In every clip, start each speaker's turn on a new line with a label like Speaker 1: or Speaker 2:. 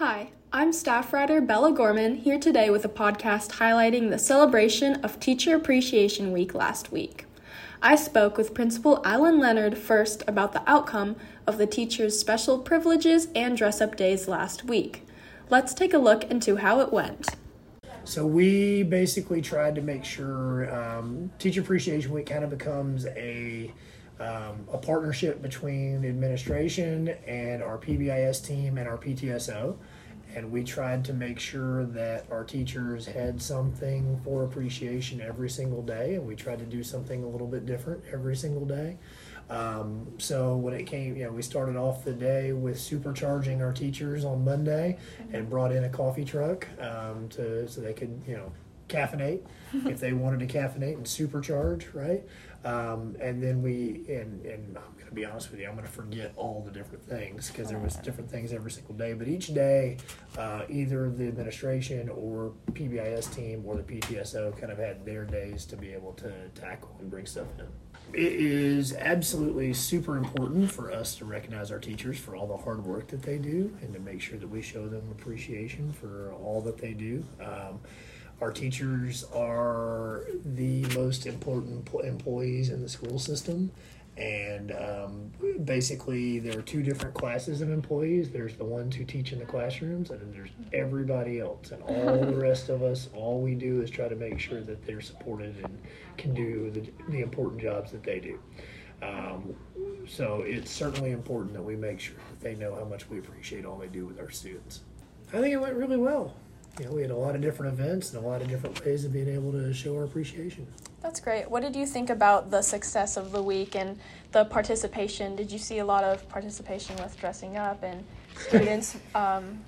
Speaker 1: Hi, I'm staff writer Bella Gorman here today with a podcast highlighting the celebration of Teacher Appreciation Week last week. I spoke with Principal Allen Leonard first about the outcome of the teachers' special privileges and dress up days last week. Let's take a look into how it went.
Speaker 2: So we basically tried to make sure um, Teacher Appreciation Week kind of becomes a um, a partnership between administration and our PBIS team and our PTSO. And we tried to make sure that our teachers had something for appreciation every single day, and we tried to do something a little bit different every single day. Um, so when it came, you know, we started off the day with supercharging our teachers on Monday and brought in a coffee truck um, to so they could, you know, caffeinate if they wanted to caffeinate and supercharge, right? Um, and then we and and I'm going to be honest with you, I'm going to forget all the different things because there was different things every single day. But each day, uh, either the administration or PBIS team or the PTSO kind of had their days to be able to tackle and bring stuff in. It is absolutely super important for us to recognize our teachers for all the hard work that they do and to make sure that we show them appreciation for all that they do. Um, our teachers are the most important pl- employees in the school system. And um, basically, there are two different classes of employees. There's the ones who teach in the classrooms, and then there's everybody else. And all the rest of us, all we do is try to make sure that they're supported and can do the, the important jobs that they do. Um, so it's certainly important that we make sure that they know how much we appreciate all they do with our students. I think it went really well. You know, we had a lot of different events and a lot of different ways of being able to show our appreciation.
Speaker 1: That's great. What did you think about the success of the week and the participation? Did you see a lot of participation with dressing up and students, um,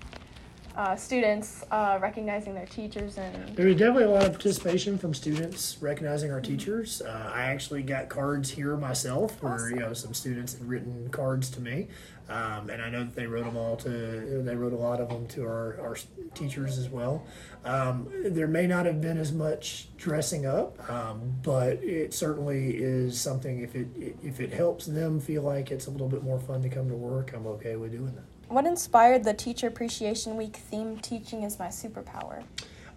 Speaker 1: uh, students uh, recognizing their teachers and?
Speaker 2: There was definitely a lot of participation from students recognizing our teachers. Uh, I actually got cards here myself, where you know some students had written cards to me, um, and I know that they wrote them all to. They wrote a lot of them to our, our teachers as well. Um, there may not have been as much dressing up, um, but it certainly is something. If it if it helps them feel like it's a little bit more fun to come to work, I'm okay with doing that.
Speaker 1: What inspired the Teacher Appreciation Week theme? Teaching is my superpower.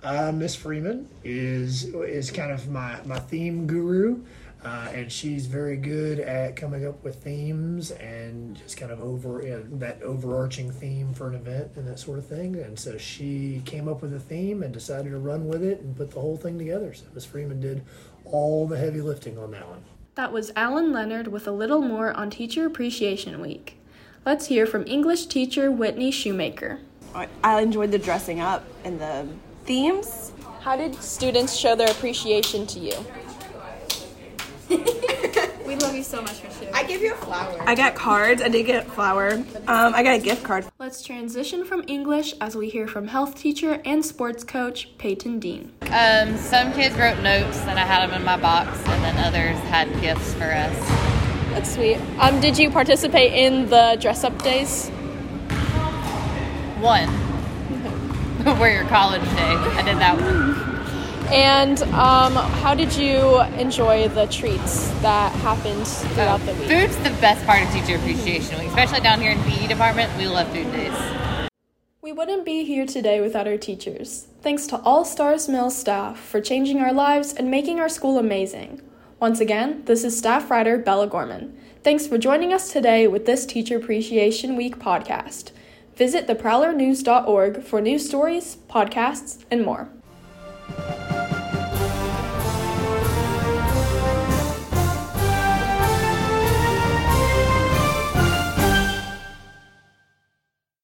Speaker 2: Uh, Miss Freeman is is kind of my, my theme guru, uh, and she's very good at coming up with themes and just kind of over you know, that overarching theme for an event and that sort of thing. And so she came up with a theme and decided to run with it and put the whole thing together. So Miss Freeman did all the heavy lifting on that one.
Speaker 1: That was Allen Leonard with a little more on Teacher Appreciation Week. Let's hear from English teacher Whitney Shoemaker.
Speaker 3: I enjoyed the dressing up and the themes.
Speaker 1: How did students show their appreciation to you?
Speaker 4: we love you so much for.
Speaker 3: I gave you a flower.
Speaker 5: I got cards. I did get a flower. Um, I got a gift card.
Speaker 1: Let's transition from English as we hear from health teacher and sports coach Peyton Dean.
Speaker 6: Um, some kids wrote notes and I had them in my box, and then others had gifts for us.
Speaker 1: That's sweet. Um, did you participate in the dress up days?
Speaker 6: One. for your college day. I did that one.
Speaker 1: And um, how did you enjoy the treats that happened throughout the week?
Speaker 6: Food's the best part of Teacher Appreciation Week, especially down here in the PE department. We love food days.
Speaker 1: We wouldn't be here today without our teachers. Thanks to all Starr's Mill staff for changing our lives and making our school amazing. Once again, this is staff writer Bella Gorman. Thanks for joining us today with this Teacher Appreciation Week podcast. Visit theprowlernews.org for news stories, podcasts, and more.